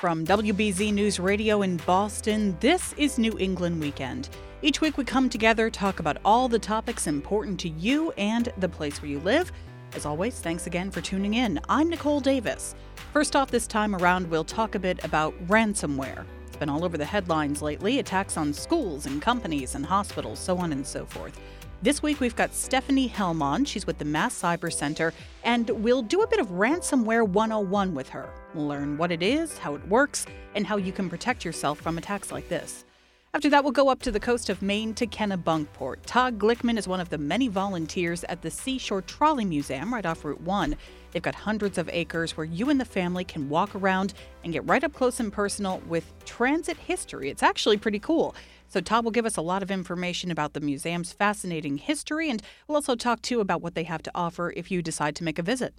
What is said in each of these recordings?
From WBZ News Radio in Boston, this is New England Weekend. Each week we come together, talk about all the topics important to you and the place where you live. As always, thanks again for tuning in. I'm Nicole Davis. First off, this time around, we'll talk a bit about ransomware. It's been all over the headlines lately attacks on schools and companies and hospitals, so on and so forth. This week, we've got Stephanie Helm on. She's with the Mass Cyber Center, and we'll do a bit of ransomware 101 with her. Learn what it is, how it works, and how you can protect yourself from attacks like this. After that, we'll go up to the coast of Maine to Kennebunkport. Todd Glickman is one of the many volunteers at the Seashore Trolley Museum right off Route 1. They've got hundreds of acres where you and the family can walk around and get right up close and personal with transit history. It's actually pretty cool. So, Todd will give us a lot of information about the museum's fascinating history, and we'll also talk too about what they have to offer if you decide to make a visit.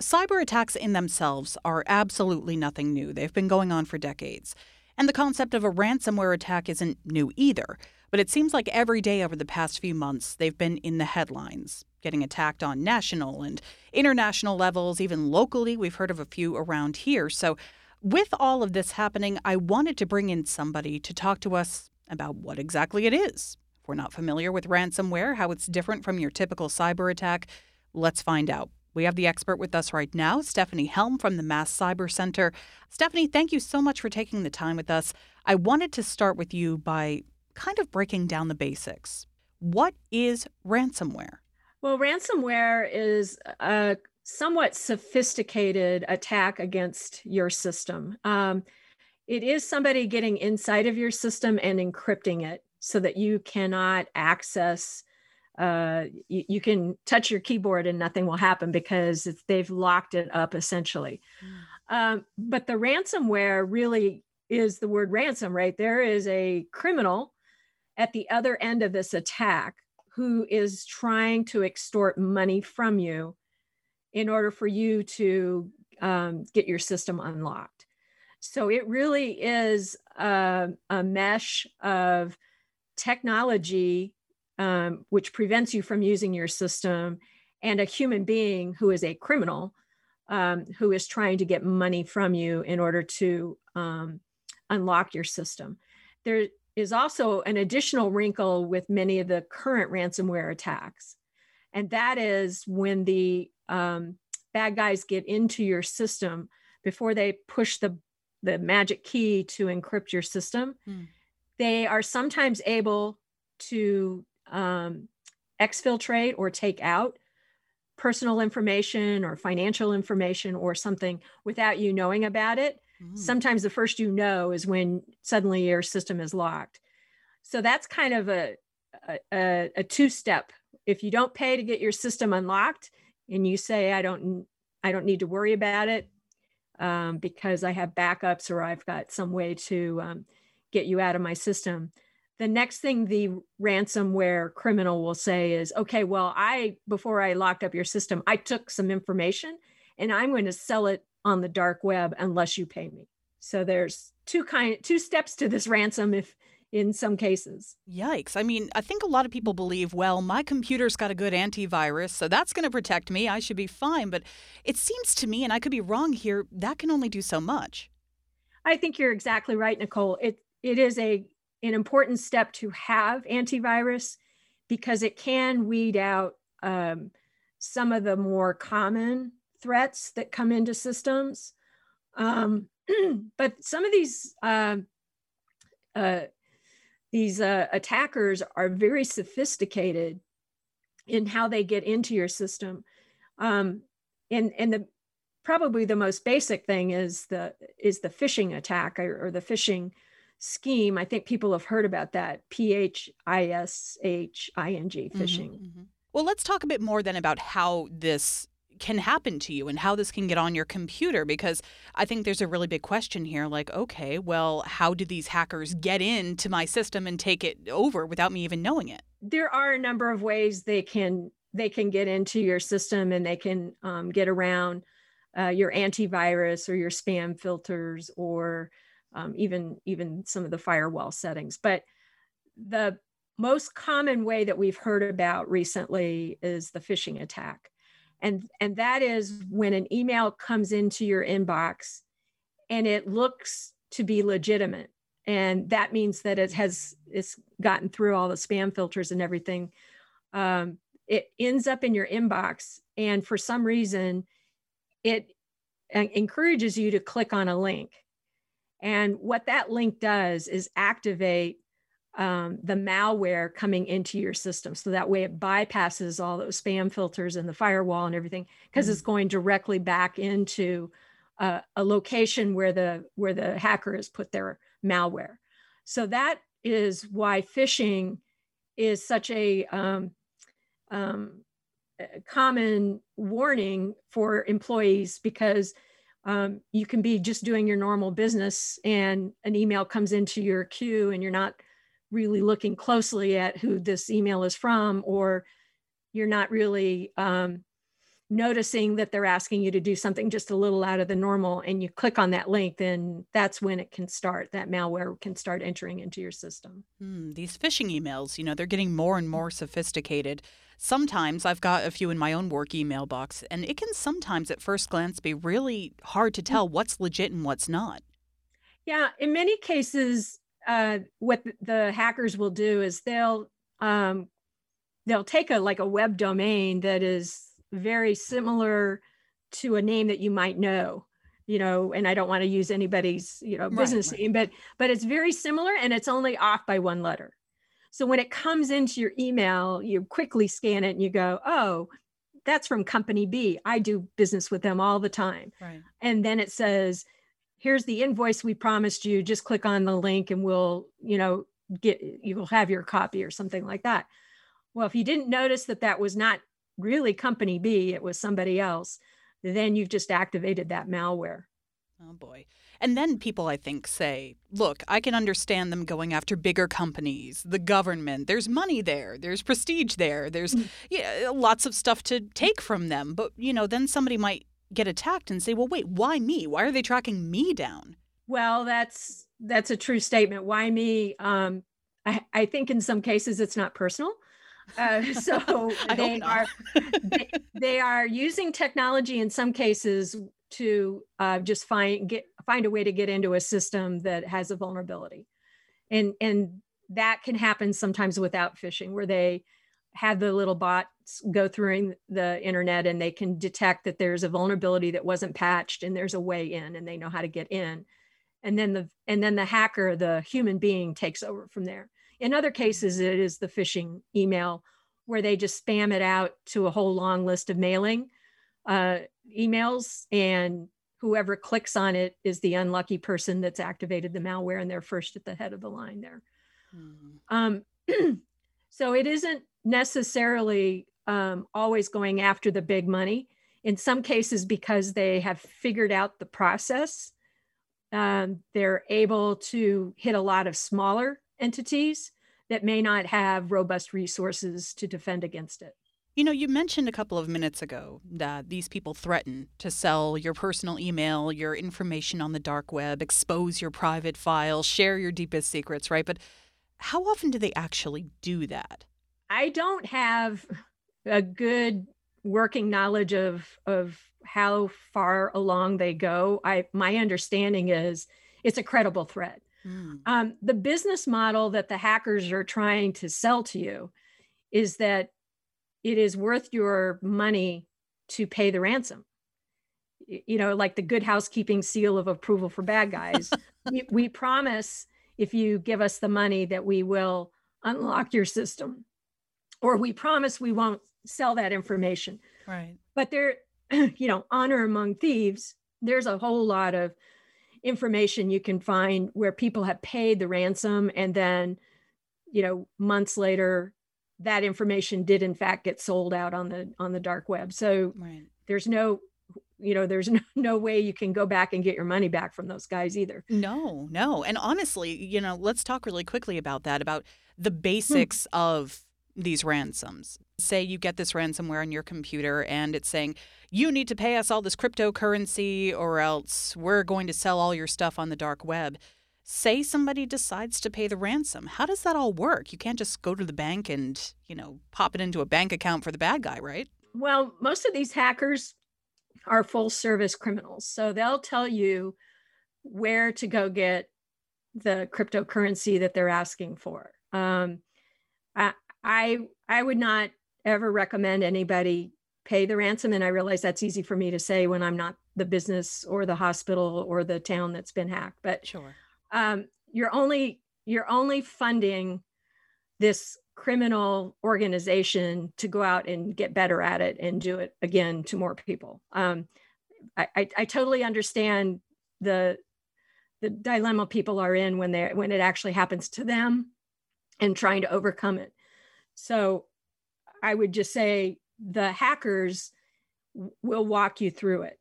Cyber attacks in themselves are absolutely nothing new. They've been going on for decades. And the concept of a ransomware attack isn't new either. But it seems like every day over the past few months, they've been in the headlines, getting attacked on national and international levels, even locally. We've heard of a few around here. So, with all of this happening, I wanted to bring in somebody to talk to us about what exactly it is. If we're not familiar with ransomware, how it's different from your typical cyber attack, let's find out. We have the expert with us right now, Stephanie Helm from the Mass Cyber Center. Stephanie, thank you so much for taking the time with us. I wanted to start with you by kind of breaking down the basics. What is ransomware? Well, ransomware is a somewhat sophisticated attack against your system. Um, it is somebody getting inside of your system and encrypting it so that you cannot access uh, you, you, can touch your keyboard and nothing will happen because they've locked it up essentially. Mm. Um, but the ransomware really is the word ransom, right? There is a criminal at the other end of this attack who is trying to extort money from you in order for you to um, get your system unlocked. So it really is a, a mesh of technology, um, which prevents you from using your system, and a human being who is a criminal um, who is trying to get money from you in order to um, unlock your system. There is also an additional wrinkle with many of the current ransomware attacks, and that is when the um, bad guys get into your system before they push the the magic key to encrypt your system. Mm. They are sometimes able to um, exfiltrate or take out personal information or financial information or something without you knowing about it. Mm. Sometimes the first you know is when suddenly your system is locked. So that's kind of a, a, a two step. If you don't pay to get your system unlocked and you say, I don't, I don't need to worry about it, um, because I have backups or I've got some way to um, get you out of my system. The next thing the ransomware criminal will say is, okay, well, I, before I locked up your system, I took some information and I'm going to sell it on the dark web unless you pay me. So there's two kind, two steps to this ransom. If in some cases. Yikes. I mean, I think a lot of people believe, well, my computer's got a good antivirus, so that's going to protect me. I should be fine. But it seems to me, and I could be wrong here, that can only do so much. I think you're exactly right, Nicole. It it is a an important step to have antivirus because it can weed out um, some of the more common threats that come into systems. Um, but some of these uh, uh, these uh, attackers are very sophisticated in how they get into your system. Um, and and the probably the most basic thing is the is the phishing attack or, or the phishing scheme. I think people have heard about that P H I S H I N G Mm-hmm, phishing. Well, let's talk a bit more then about how this can happen to you and how this can get on your computer because I think there's a really big question here like okay, well, how do these hackers get into my system and take it over without me even knowing it? There are a number of ways they can they can get into your system and they can um, get around uh, your antivirus or your spam filters or um, even even some of the firewall settings. But the most common way that we've heard about recently is the phishing attack. And, and that is when an email comes into your inbox and it looks to be legitimate. And that means that it has it's gotten through all the spam filters and everything. Um, it ends up in your inbox, and for some reason, it encourages you to click on a link. And what that link does is activate um, the malware coming into your system. So that way it bypasses all those spam filters and the firewall and everything because it's going directly back into uh, a location where the where the hacker has put their malware. So that is why phishing is such a um, um, a common warning for employees because um, you can be just doing your normal business and an email comes into your queue and you're not really looking closely at who this email is from or you're not really um, noticing that they're asking you to do something just a little out of the normal and you click on that link then that's when it can start that malware can start entering into your system Hmm, these phishing emails, you know, they're getting more and more sophisticated. Sometimes I've got a few in my own work email box, and it can sometimes at first glance be really hard to tell what's legit and what's not. Yeah, in many cases, uh, what the hackers will do is they'll um, they'll take a like a web domain that is very similar to a name that you might know, you know. And I don't want to use anybody's you know Right, business right. name, but but it's very similar and it's only off by one letter. So when it comes into your email, you quickly scan it and you go, oh, that's from company B. I do business with them all the time Right. and then it says here's the invoice we promised you just click on the link and we'll you know get you will have your copy or something like that well if you didn't notice that that was not really company b it was somebody else then you've just activated that malware Oh boy. And then people, I think, say, look, I can understand them going after bigger companies, the government. There's money there, there's prestige there, there's yeah, lots of stuff to take from them. But, you know, then somebody might get attacked and say, well, wait, why me? Why are they tracking me down? well that's that's a true statement why me um i, I think in some cases it's not personal uh, so they are they, they are using technology in some cases to uh, just find get find a way to get into a system that has a vulnerability. And and that can happen sometimes without phishing where they have the little bots go through the internet and they can detect that there's a vulnerability that wasn't patched and there's a way in and they know how to get in. And then the and then the hacker the human being takes over from there. In other cases it is the phishing email where they just spam it out to a whole long list of mailing uh, emails and whoever clicks on it is the unlucky person that's activated the malware and they're first at the head of the line there. Um, so it isn't necessarily um, always going after the big money. In some cases because they have figured out the process um, they're able to hit a lot of smaller entities that may not have robust resources to defend against it You know, you mentioned a couple of minutes ago that these people threaten to sell your personal email, your information on the dark web, expose your private files, share your deepest secrets, right? But how often do they actually do that? I don't have a good working knowledge of of how far along they go. I my understanding is it's a credible threat. Hmm. Um, the business model that the hackers are trying to sell to you is that it is worth your money to pay the ransom. You know, like the good housekeeping seal of approval for bad guys. we, we promise if you give us the money that we will unlock your system, or we promise we won't sell that information Right. but there you know honor among thieves there's a whole lot of information you can find where people have paid the ransom and then you know months later that information did in fact get sold out on the on the dark web so Right. there's no you know there's no, no way you can go back and get your money back from those guys either No, no. And honestly, you know, let's talk really quickly about that, about the Hmm. basics of these ransoms. Say you get this ransomware on your computer and it's saying, you need to pay us all this cryptocurrency or else we're going to sell all your stuff on the dark web. Say somebody decides to pay the ransom. How does that all work? You can't just go to the bank and, you know, pop it into a bank account for the bad guy, right? well most of these hackers are full service criminals so they'll tell you where to go get the cryptocurrency that they're asking for um, I, I i would not ever recommend anybody pay the ransom and i realize that's easy for me to say when i'm not the business or the hospital or the town that's been hacked but Sure. Um, you're only you're only funding this criminal organization to go out and get better at it and do it again to more people. Um, I, I, I totally understand the the dilemma people are in when they when it actually happens to them and trying to overcome it. So I would just say the hackers will walk you through it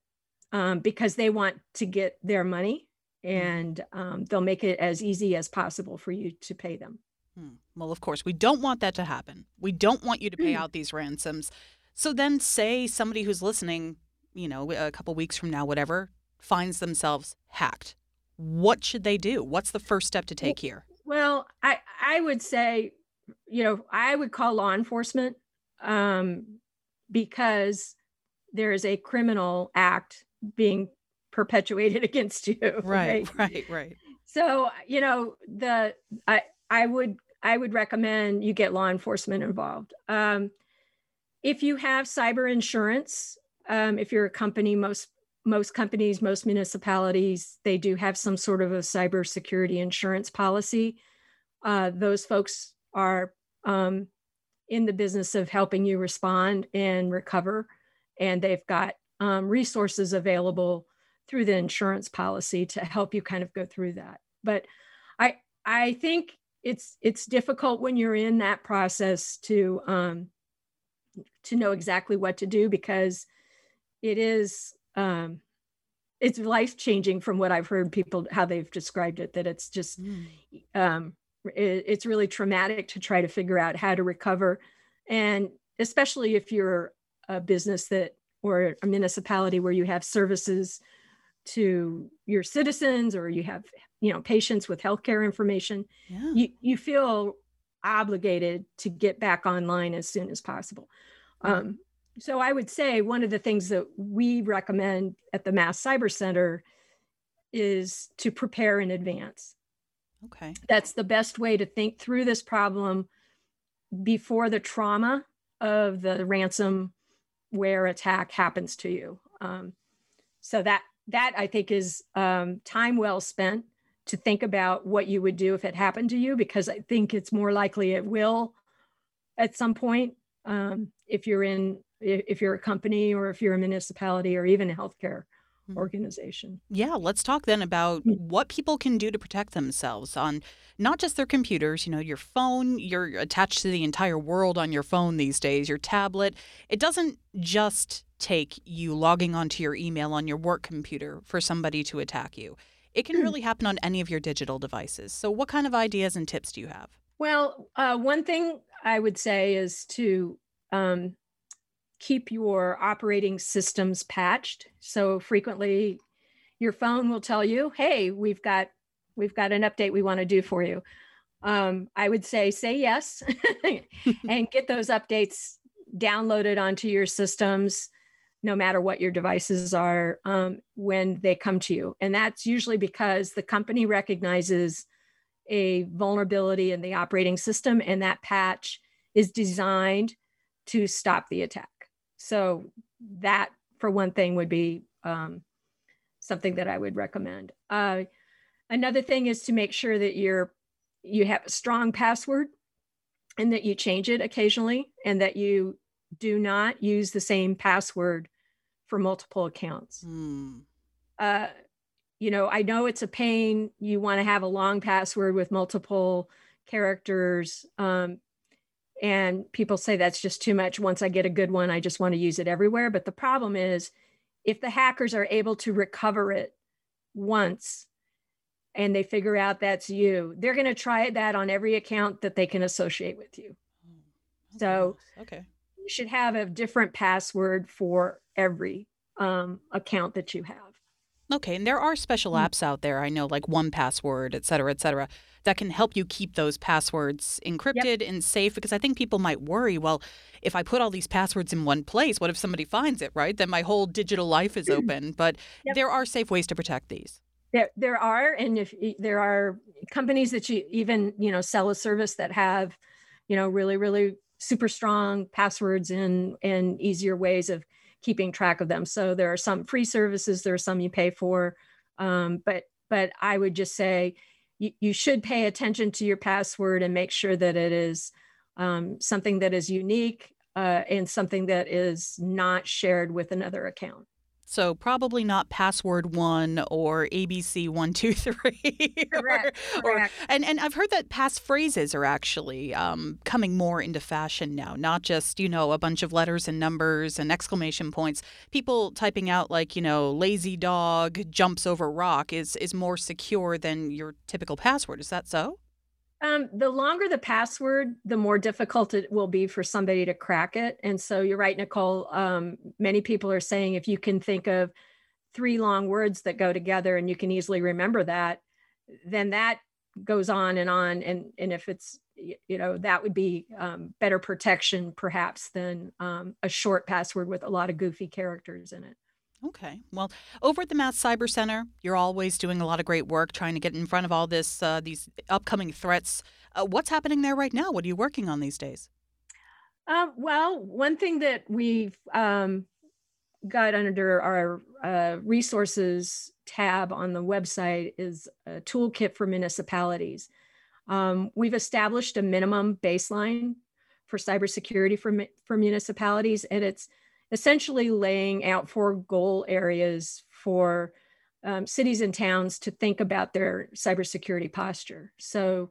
um, because they want to get their money and um, they'll make it as easy as possible for you to pay them. Hmm. Well, of course, we don't want that to happen. We don't want you to pay Mm. out these ransoms. So then, say somebody who's listening, you know, a couple weeks from now, whatever, finds themselves hacked. What should they do? What's the first step to take here? Well, I I would say, you know, I would call law enforcement um, because there is a criminal act being perpetuated against you. Right, right, right. So you know the I I would I would recommend you get law enforcement involved. Um, if you have cyber insurance, um, if you're a company, most most companies, most municipalities, they do have some sort of a cybersecurity insurance policy. Uh, those folks are um, in the business of helping you respond and recover, and they've got um, resources available through the insurance policy to help you kind of go through that. But I I think it's it's difficult when you're in that process to um, to know exactly what to do because it is um, it's life changing from what I've heard people how they've described it that it's just um, it, it's really traumatic to try to figure out how to recover and especially if you're a business that or a municipality where you have services to your citizens or you have you know patients with healthcare information Yeah. you you feel obligated to get back online as soon as possible um, so i would say one of the things that we recommend at the mass cyber center is to prepare in advance Okay. that's the best way to think through this problem before the trauma of the ransomware attack happens to you. Um, so that that I think is um, time well spent to think about what you would do if it happened to you, because I think it's more likely it will at some point um, if you're in if you're a company or if you're a municipality or even healthcare. Organization. Yeah, let's talk then about Mm. what people can do to protect themselves on not just their computers, you know, your phone, you're attached to the entire world on your phone these days, your tablet. It doesn't just take you logging onto your email on your work computer for somebody to attack you. It can really happen on any of your digital devices. So, what kind of ideas and tips do you have? Well, uh, one thing I would say is to um, keep your operating systems patched. So frequently, your phone will tell you, "Hey, we've got we've got an update we want to do for you." Um, I would say say yes and get those updates downloaded onto your systems, no matter what your devices are, um, when they come to you. And that's usually because the company recognizes a vulnerability in the operating system, and that patch is designed to stop the attack. So, that, for one thing, would be um, something that I would recommend. Uh, another thing is to make sure that you're you have a strong password and that you change it occasionally and that you do not use the same password for multiple accounts Hmm. uh, you know, I know it's a pain. You want to have a long password with multiple characters. Um, and people say that's just too much. Once I get a good one, I just want to use it everywhere. But the problem is, if the hackers are able to recover it once and they figure out that's you, they're going to try that on every account that they can associate with you. Oh, So, okay. you should have a different password for every um, account that you have. Okay, and there are special Mm. apps out there. I know, like One Password, et cetera, et cetera, that can help you keep those passwords encrypted and safe. Because I think people might worry, well, if I put all these passwords in one place, what if somebody finds it? Right? Then my whole digital life is open. But Yep. there are safe ways to protect these. There, there are, and if there are companies that you even, you know, sell a service that have, you know, really, really super strong passwords and and easier ways of keeping track of them. So there are some free services, there are some you pay for, um, but but I would just say you, you should pay attention to your password and make sure that it is um, something that is unique uh, and something that is not shared with another account. So probably not password one or ABC one two three. Correct, or, correct. and and I've heard that passphrases are actually um, coming more into fashion now. Not just you know a bunch of letters and numbers and exclamation points. People typing out like you know lazy dog jumps over rock is is more secure than your typical password. Is that so? Um, the longer the password, the more difficult it will be for somebody to crack it. And so you're right, Nicole. Um, many people are saying if you can think of three long words that go together and you can easily remember that, then that goes on and on. And and if it's you know that would be um, better protection perhaps than um, a short password with a lot of goofy characters in it. Okay. Well, over at the Mass Cyber Center, you're always doing a lot of great work trying to get in front of all this uh, these upcoming threats. Uh, what's happening there right now? What are you working on these days? Um, well, one thing that we've um, got under our uh, resources tab on the website is a toolkit for municipalities. Um, we've established a minimum baseline for cybersecurity for, for municipalities, and it's essentially laying out four goal areas for um, cities and towns to think about their cybersecurity posture. So,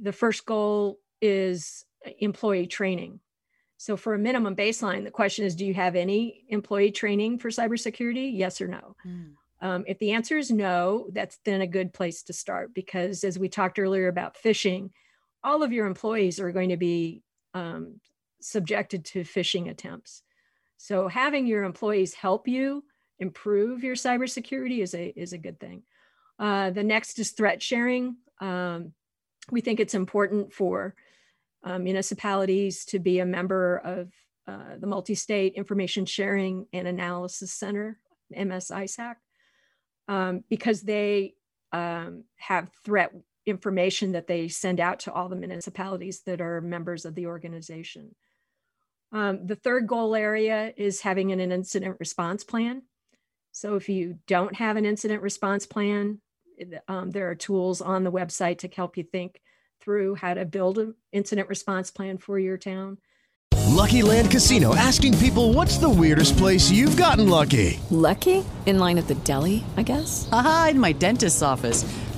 the first goal is employee training. So, for a minimum baseline, the question is Do you have any employee training for cybersecurity? Yes or no? Um, if the answer is no, that's then a good place to start because, as we talked earlier about phishing, all of your employees are going to be um, subjected to phishing attempts. So, having your employees help you improve your cybersecurity is a is a good thing. Uh, the next is threat sharing. Um, we think it's important for uh, municipalities to be a member of uh, the Multi-State Information Sharing and Analysis Center, MSISAC, um, because they um, have threat information that they send out to all the municipalities that are members of the organization. Um, the third goal area is having an, an incident response plan. So if you don't have an incident response plan, um, there are tools on the website to help you think through how to build an incident response plan for your town. Lucky Land Casino asking people what's the weirdest place you've gotten lucky? Lucky? In line at the deli, I guess? Aha, in my dentist's office.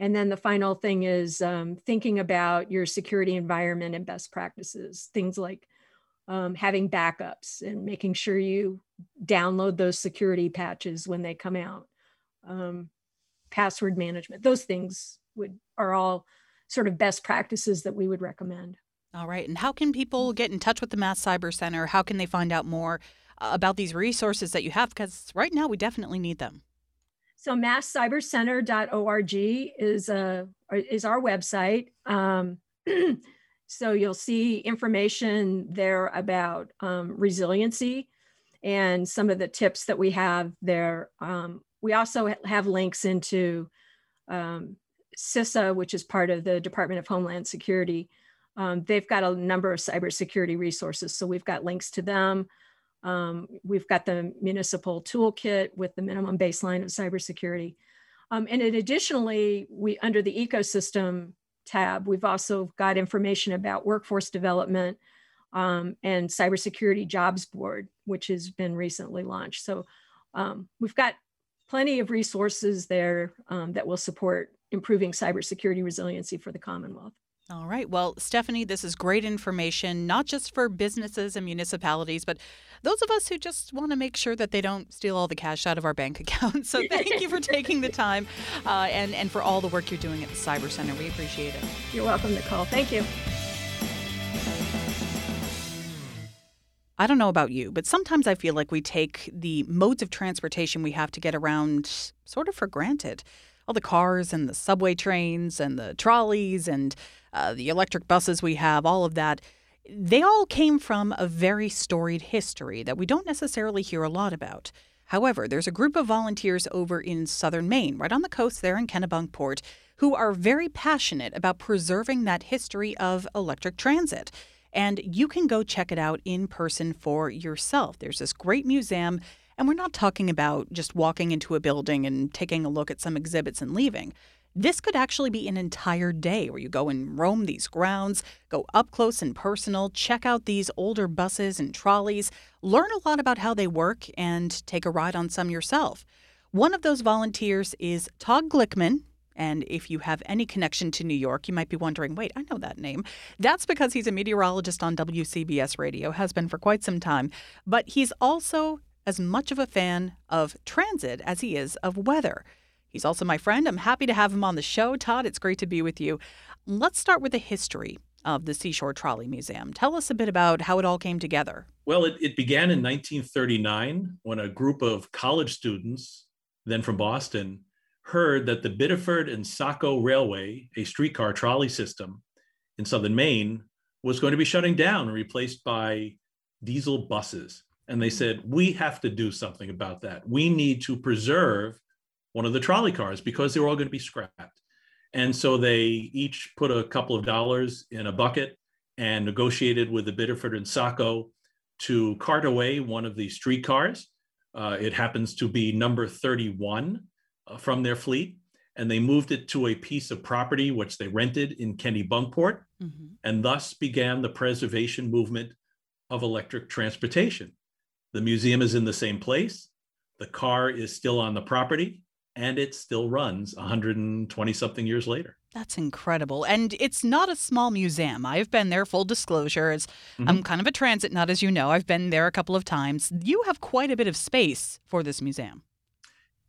And then the final thing is um, thinking about your security environment and best practices, things like um, having backups and making sure you download those security patches when they come out, um, password management, those things would are all sort of best practices that we would recommend. All right. And how can people get in touch with the Mass Cyber Center? How can they find out more uh, about these resources that you have? Because right now we definitely need them. So masscybercenter.org is a uh, is our website. Um, so you'll see information there about um, resiliency and some of the tips that we have there. Um, we also have links into um, CISA, which is part of the Department of Homeland Security. Um, they've got a number of cybersecurity resources, so we've got links to them. Um, we've got the municipal toolkit with the minimum baseline of cybersecurity. Um, and it additionally, we under the ecosystem tab, we've also got information about workforce development um, and cybersecurity jobs board, which has been recently launched. So um, we've got plenty of resources there um, that will support improving cybersecurity resiliency for the Commonwealth. All right. Well, Stephanie, this is great information, not just for businesses and municipalities, but those of us who just want to make sure that they don't steal all the cash out of our bank accounts. So thank you for taking the time uh, and, and for all the work you're doing at the Cyber Center. We appreciate it. You're welcome, Nicole. Thank you. I don't know about you, but sometimes I feel like we take the modes of transportation we have to get around sort of for granted. All the cars and the subway trains and the trolleys and uh, the electric buses we have, all of that, they all came from a very storied history that we don't necessarily hear a lot about. However, there's a group of volunteers over in southern Maine, right on the coast there in Kennebunkport, who are very passionate about preserving that history of electric transit. And you can go check it out in person for yourself. There's this great museum, and we're not talking about just walking into a building and taking a look at some exhibits and leaving. This could actually be an entire day where you go and roam these grounds, go up close and personal, check out these older buses and trolleys, learn a lot about how they work, and take a ride on some yourself. One of those volunteers is Todd Glickman. And if you have any connection to New York, you might be wondering, wait, I know that name. That's because he's a meteorologist on WCBS radio, has been for quite some time. But he's also as much of a fan of transit as he is of weather. He's also my friend. I'm happy to have him on the show. Todd, it's great to be with you. Let's start with the history of the Seashore Trolley Museum. Tell us a bit about how it all came together. Well, it, it began in 1939 when a group of college students, then from Boston, heard that the Biddeford and Saco Railway, a streetcar trolley system in southern Maine, was going to be shutting down and replaced by diesel buses. And they said, We have to do something about that. We need to preserve one of the trolley cars because they were all going to be scrapped. And so they each put a couple of dollars in a bucket and negotiated with the Biddeford and Saco to cart away one of the streetcars. Uh, it happens to be number 31 uh, from their fleet. And they moved it to a piece of property which they rented in Kennebunkport, mm-hmm. and thus began the preservation movement of electric transportation. The museum is in the same place. The car is still on the property and it still runs 120 something years later. That's incredible. And it's not a small museum. I've been there, full disclosure. As mm-hmm. I'm kind of a transit nut, as you know. I've been there a couple of times. You have quite a bit of space for this museum.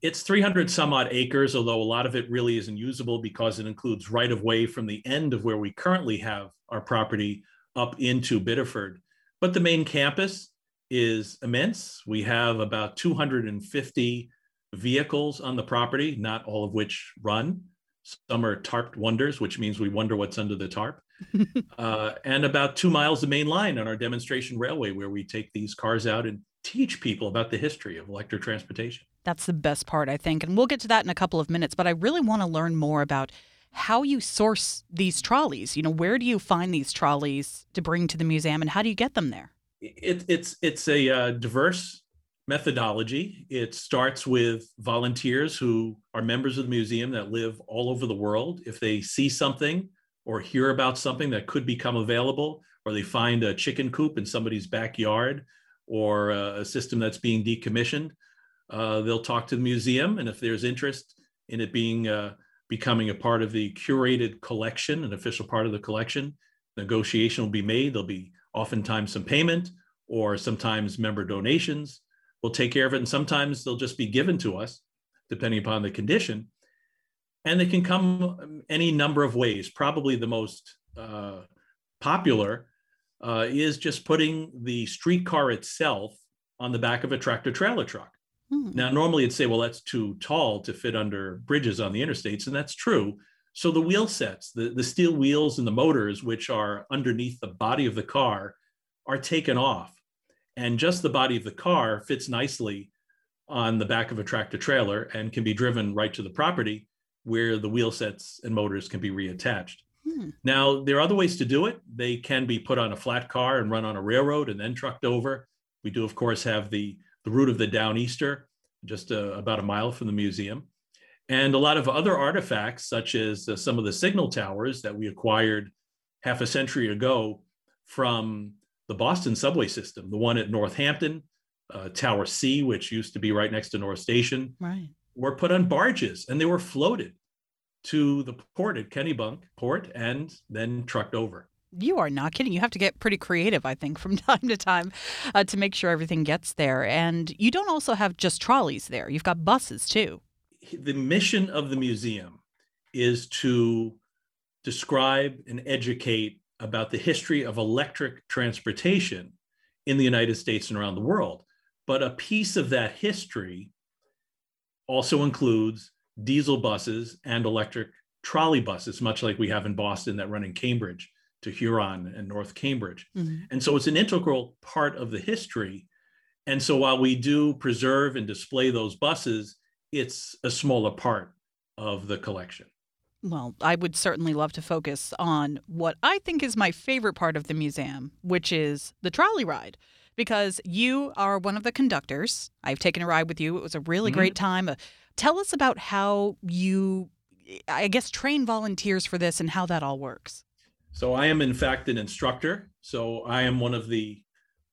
It's 300 some odd acres, although a lot of it really isn't usable because it includes right of way from the end of where we currently have our property up into Biddeford. But the main campus is immense. We have about 250 vehicles on the property, not all of which run. Some are tarped wonders, which means we wonder what's under the tarp. uh, and about two miles of main line on our demonstration railway, where we take these cars out and teach people about the history of electric transportation. That's the best part, I think. And we'll get to that in a couple of minutes. But I really want to learn more about how you source these trolleys. You know, where do you find these trolleys to bring to the museum and how do you get them there? It, it's it's a uh, diverse methodology. It starts with volunteers who are members of the museum that live all over the world. If they see something or hear about something that could become available, or they find a chicken coop in somebody's backyard or a system that's being decommissioned, uh, they'll talk to the museum. And if there's interest in it being uh, becoming a part of the curated collection, an official part of the collection, negotiation will be made. There'll be oftentimes some payment or sometimes member donations we'll take care of it. And sometimes they'll just be given to us, depending upon the condition. And they can come any number of ways. Probably the most uh, popular uh, is just putting the streetcar itself on the back of a tractor trailer truck. Hmm. Now, normally it'd say, well, that's too tall to fit under bridges on the interstates, and that's true. So the wheel sets, the, the steel wheels and the motors, which are underneath the body of the car, are taken off. And just the body of the car fits nicely on the back of a tractor trailer and can be driven right to the property where the wheel sets and motors can be reattached. Hmm. Now, there are other ways to do it. They can be put on a flat car and run on a railroad and then trucked over. We do, of course, have the, the route of the Downeaster, just uh, about a mile from the museum. And a lot of other artifacts, such as uh, some of the signal towers that we acquired half a century ago from the Boston subway system, the one at Northampton, uh, Tower C, which used to be right next to North Station, right. were put on barges and they were floated to the port at Kennebunk Port and then trucked over. You are not kidding. You have to get pretty creative, I think, from time to time uh, to make sure everything gets there. And you don't also have just trolleys there, you've got buses too. The mission of the museum is to describe and educate about the history of electric transportation in the United States and around the world. But a piece of that history also includes diesel buses and electric trolley buses, much like we have in Boston that run in Cambridge to Huron and North Cambridge. Mm-hmm. And so it's an integral part of the history. And so while we do preserve and display those buses, it's a smaller part of the collection. Well, I would certainly love to focus on what I think is my favorite part of the museum, which is the trolley ride because you are one of the conductors. I've taken a ride with you. It was a really mm-hmm. great time. Uh, tell us about how you, I guess, train volunteers for this and how that all works. So, I am, in fact, an instructor. So, I am one of the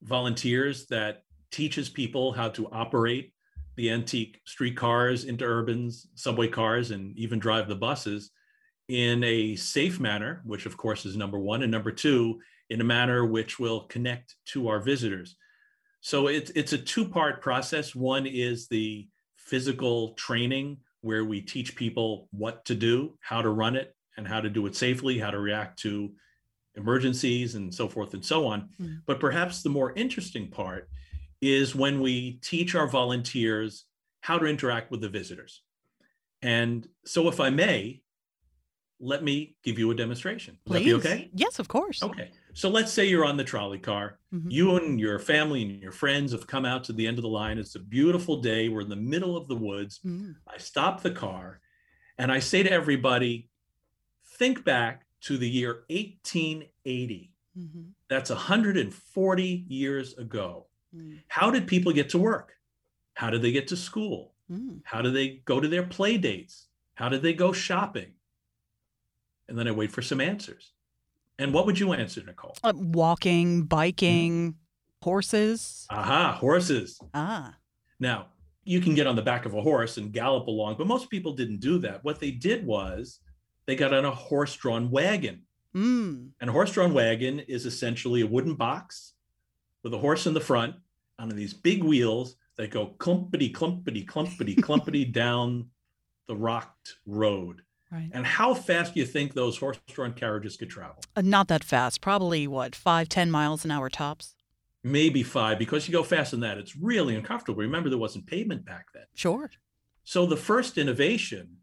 volunteers that teaches people how to operate the antique streetcars, interurbans, subway cars, and even drive the buses in a safe manner, which of course is number one, and number two, in a manner which will connect to our visitors. So it's it's a two-part process. One is the physical training where we teach people what to do, how to run it, and how to do it safely, how to react to emergencies and so forth and so on. Mm. But perhaps the more interesting part is when we teach our volunteers how to interact with the visitors. And so if I may, let me give you a demonstration. Please. okay? Yes, of course. Okay. So let's say you're on the trolley car. Mm-hmm. You and your family and your friends have come out to the end of the line. It's a beautiful day. We're in the middle of the woods. Mm-hmm. I stop the car and I say to everybody, think back to the year 1880. Mm-hmm. That's 140 years ago. Mm. How did people get to work? How did they get to school? Mm. How did they go to their play dates? How did they go shopping? And then I wait for some answers. And what would you answer, Nicole? Uh, walking, biking, horses. Aha, horses. Ah. Now, you can get on the back of a horse and gallop along, but most people didn't do that. What they did was they got on a horse drawn wagon. Mm. And a horse drawn wagon is essentially a wooden box with a horse in the front on these big wheels that go clumpity, clumpity, clumpity, clumpity down the rocked road. Right. And how fast do you think those horse-drawn carriages could travel? Uh, not that fast. Probably what five, ten miles an hour tops. Maybe five, because you go faster than that, it's really uncomfortable. Remember, there wasn't pavement back then. Sure. So the first innovation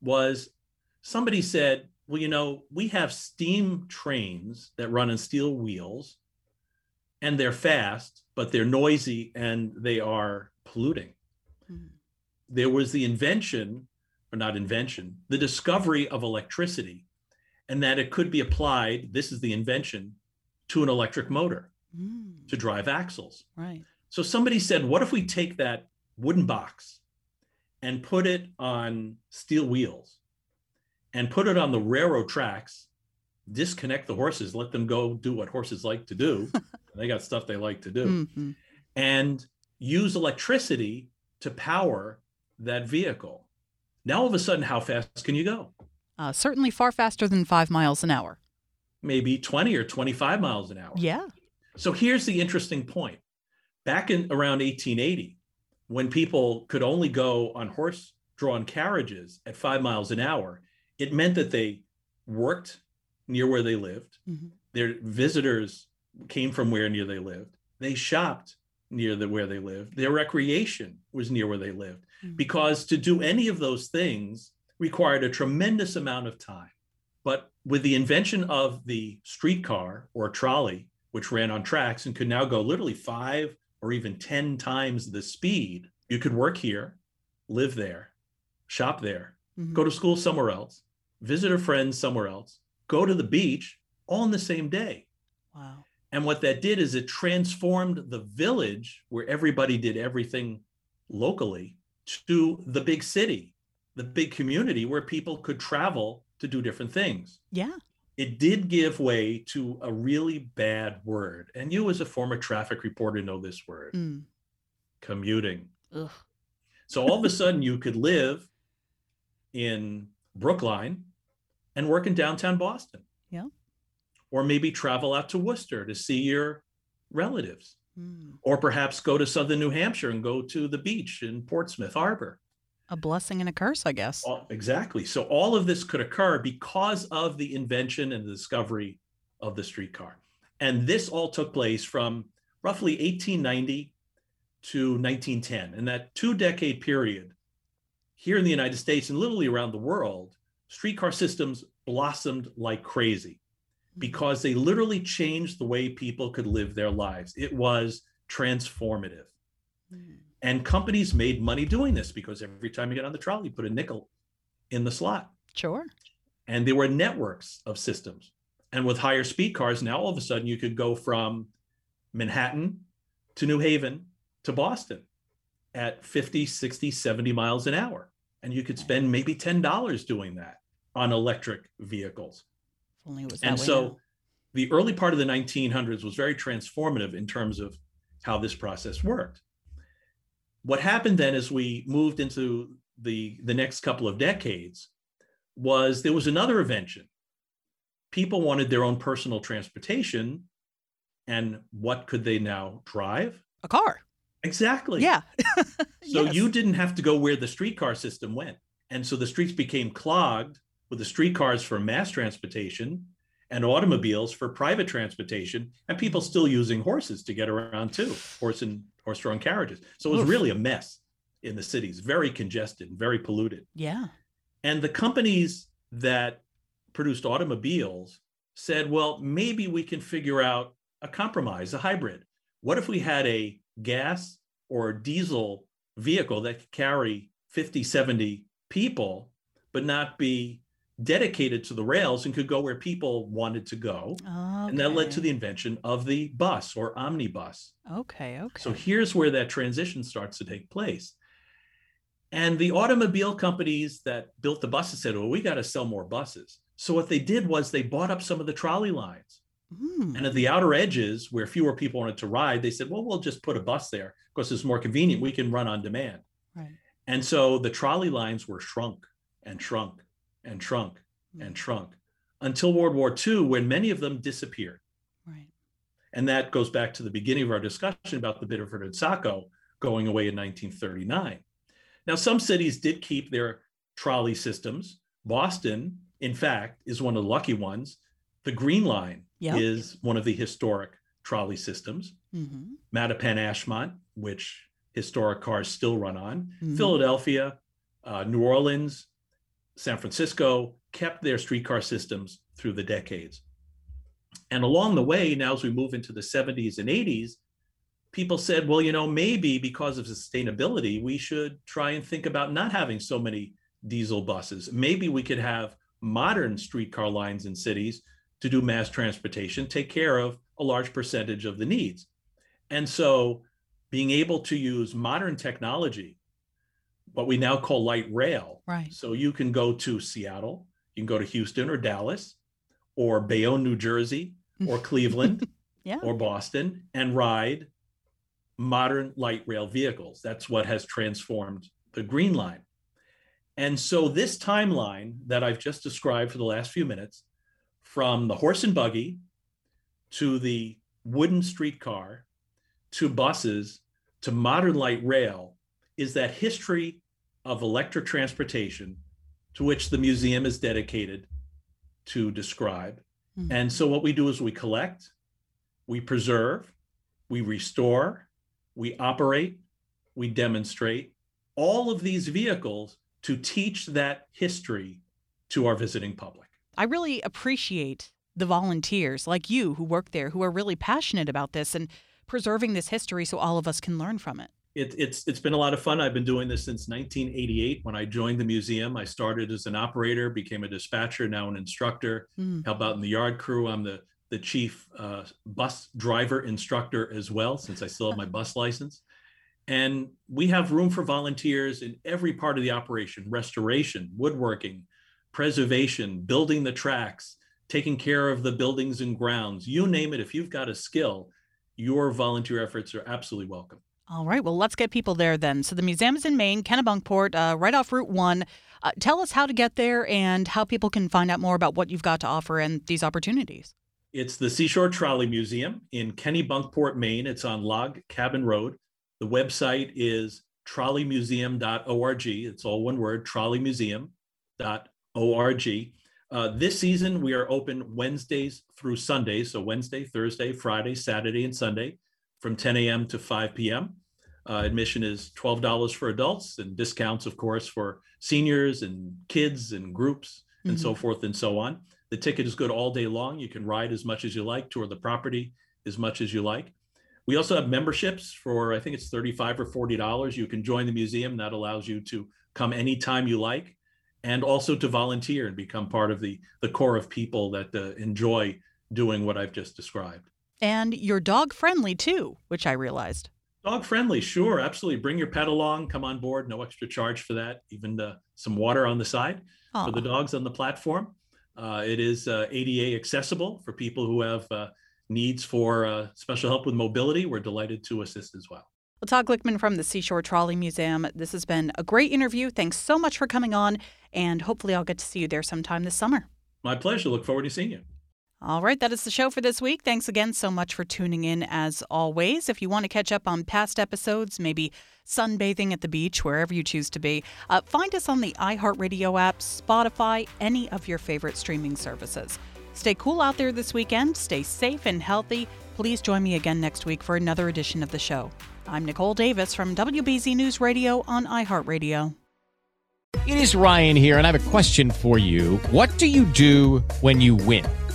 was somebody said, "Well, you know, we have steam trains that run on steel wheels, and they're fast, but they're noisy and they are polluting." Mm-hmm. There was the invention or not invention, the discovery of electricity, and that it could be applied, this is the invention, to an electric motor mm. to drive axles. Right. So somebody said, what if we take that wooden box and put it on steel wheels and put it on the railroad tracks, disconnect the horses, let them go do what horses like to do. they got stuff they like to do. Mm-hmm. And use electricity to power that vehicle. Now, all of a sudden, how fast can you go? Uh, certainly far faster than five miles an hour. Maybe 20 or 25 miles an hour. Yeah. So here's the interesting point. Back in around 1880, when people could only go on horse drawn carriages at five miles an hour, it meant that they worked near where they lived. Mm-hmm. Their visitors came from where near they lived. They shopped near the where they lived. Their recreation was near where they lived. Mm-hmm. Because to do any of those things required a tremendous amount of time. But with the invention of the streetcar or trolley, which ran on tracks and could now go literally five or even 10 times the speed, you could work here, live there, shop there, mm-hmm. go to school somewhere else, visit a friend somewhere else, go to the beach all in the same day. Wow. And what that did is it transformed the village where everybody did everything locally to the big city, the big community where people could travel to do different things. Yeah. It did give way to a really bad word. And you, as a former traffic reporter, know this word mm. commuting. Ugh. So all of a sudden, you could live in Brookline and work in downtown Boston. Yeah. Or maybe travel out to Worcester to see your relatives. Mm. Or perhaps go to southern New Hampshire and go to the beach in Portsmouth Harbor. A blessing and a curse, I guess. exactly. So all of this could occur because of the invention and the discovery of the streetcar. And this all took place from roughly 1890 to 1910. In that two decade period, here in the United States and literally around the world, streetcar systems blossomed like crazy because they literally changed the way people could live their lives. It was transformative. Mm. And companies made money doing this because every time you get on the trolley, you put a nickel in the slot. Sure. And there were networks of systems. And with higher speed cars, now all of a sudden you could go from Manhattan to New Haven to Boston at 50, 60, 70 miles an hour. And you could spend maybe $10 doing that on electric vehicles. Only it was and so now. the early part of the 1900s was very transformative in terms of how this process worked. What happened then as we moved into the, the next couple of decades was there was another invention. People wanted their own personal transportation. And what could they now drive? a car. Exactly. Yeah. So Yes. you didn't have to go where the streetcar system went. And so the streets became clogged with the streetcars for mass transportation and automobiles for private transportation, and people still using horses to get around too, horse and horse-drawn carriages. So it was Oof. really a mess in the cities, very congested, very polluted. Yeah. And the companies that produced automobiles said, well, maybe we can figure out a compromise, a hybrid. What if we had a gas or diesel vehicle that could carry 50, 70 people, but not be dedicated to the rails and could go where people wanted to go? And that led to the invention of the bus or omnibus. Okay. Okay. So here's where that transition starts to take place. And the automobile companies that built the buses said, well, we got to sell more buses. So what they did was they bought up some of the trolley lines. Hmm. And at the outer edges where fewer people wanted to ride, they said, well, we'll just put a bus there because it's more convenient. We can run on demand. Right. And so the trolley lines were shrunk and shrunk and shrunk Hmm. and shrunk until World War II, when many of them disappeared. Right. And that goes back to the beginning of our discussion about the Biddeford and Saco going away in 1939. Now, some cities did keep their trolley systems. Boston, in fact, is one of the lucky ones. The Green Line Yep. is one of the historic trolley systems. Mm-hmm. Mattapan Ashmont, which historic cars still run on. Mhm. Philadelphia, uh, New Orleans, San Francisco kept their streetcar systems through the decades. And along the way, now as we move into the 70s and 80s, people said, well, you know, maybe because of sustainability, we should try and think about not having so many diesel buses. Maybe we could have modern streetcar lines in cities to do mass transportation, take care of a large percentage of the needs. And so being able to use modern technology, what we now call light rail. Right. So you can go to Seattle, you can go to Houston or Dallas or Bayonne, New Jersey or Cleveland Yeah. or Boston and ride modern light rail vehicles. That's what has transformed the Green Line. And so, this timeline that I've just described for the last few minutes, from the horse and buggy to the wooden streetcar to buses to modern light rail, is that history of electric transportation to which the museum is dedicated to describe. Mm-hmm. And so what we do is we collect, we preserve, we restore, we operate, we demonstrate all of these vehicles to teach that history to our visiting public. I really appreciate the volunteers like you who work there who are really passionate about this and preserving this history so all of us can learn from it. It, it's it's been a lot of fun. I've been doing this since 1988. When I joined the museum, I started as an operator, became a dispatcher, now an instructor. Mm. Help out in the yard crew. I'm the the chief uh, bus driver instructor as well, since I still have my bus license. And we have room for volunteers in every part of the operation: restoration, woodworking, preservation, building the tracks, taking care of the buildings and grounds, you name it. If you've got a skill, your volunteer efforts are absolutely welcome. All right. Well, let's get people there then. So the museum is in Maine, Kennebunkport, uh, right off Route 1. Uh, tell us how to get there and how people can find out more about what you've got to offer and these opportunities. It's the Seashore Trolley Museum in Kennebunkport, Maine. It's on Log Cabin Road. The website is trolleymuseum.org. It's all one word, trolleymuseum.org. Uh, this season, we are open Wednesdays through Sundays. So Wednesday, Thursday, Friday, Saturday, and Sunday from 10 a.m. to 5 p.m. Uh, admission is $12 for adults and discounts, of course, for seniors and kids and groups and mm-hmm. so forth and so on. The ticket is good all day long. You can ride as much as you like, tour the property as much as you like. We also have memberships for, I think it's 35 or $40. You can join the museum. That allows you to come anytime you like and also to volunteer and become part of the the core of people that uh, enjoy doing what I've just described. And you're dog friendly too, which I realized. Dog friendly, sure, absolutely. Bring your pet along, come on board, no extra charge for that. Even uh, some water on the side Aww. for the dogs on the platform. Uh, it is uh, ADA accessible for people who have uh, needs for uh, special help with mobility. We're delighted to assist as well. Well, Todd Glickman from the Seashore Trolley Museum, this has been a great interview. Thanks so much for coming on, and hopefully I'll get to see you there sometime this summer. My pleasure. Look forward to seeing you. All right, that is the show for this week. Thanks again so much for tuning in as always. If you want to catch up on past episodes, maybe sunbathing at the beach, wherever you choose to be, uh, find us on the iHeartRadio app, Spotify, any of your favorite streaming services. Stay cool out there this weekend, stay safe and healthy. Please join me again next week for another edition of the show. I'm Nicole Davis from WBZ News Radio on iHeartRadio. It is Ryan here, and I have a question for you. What do you do when you win?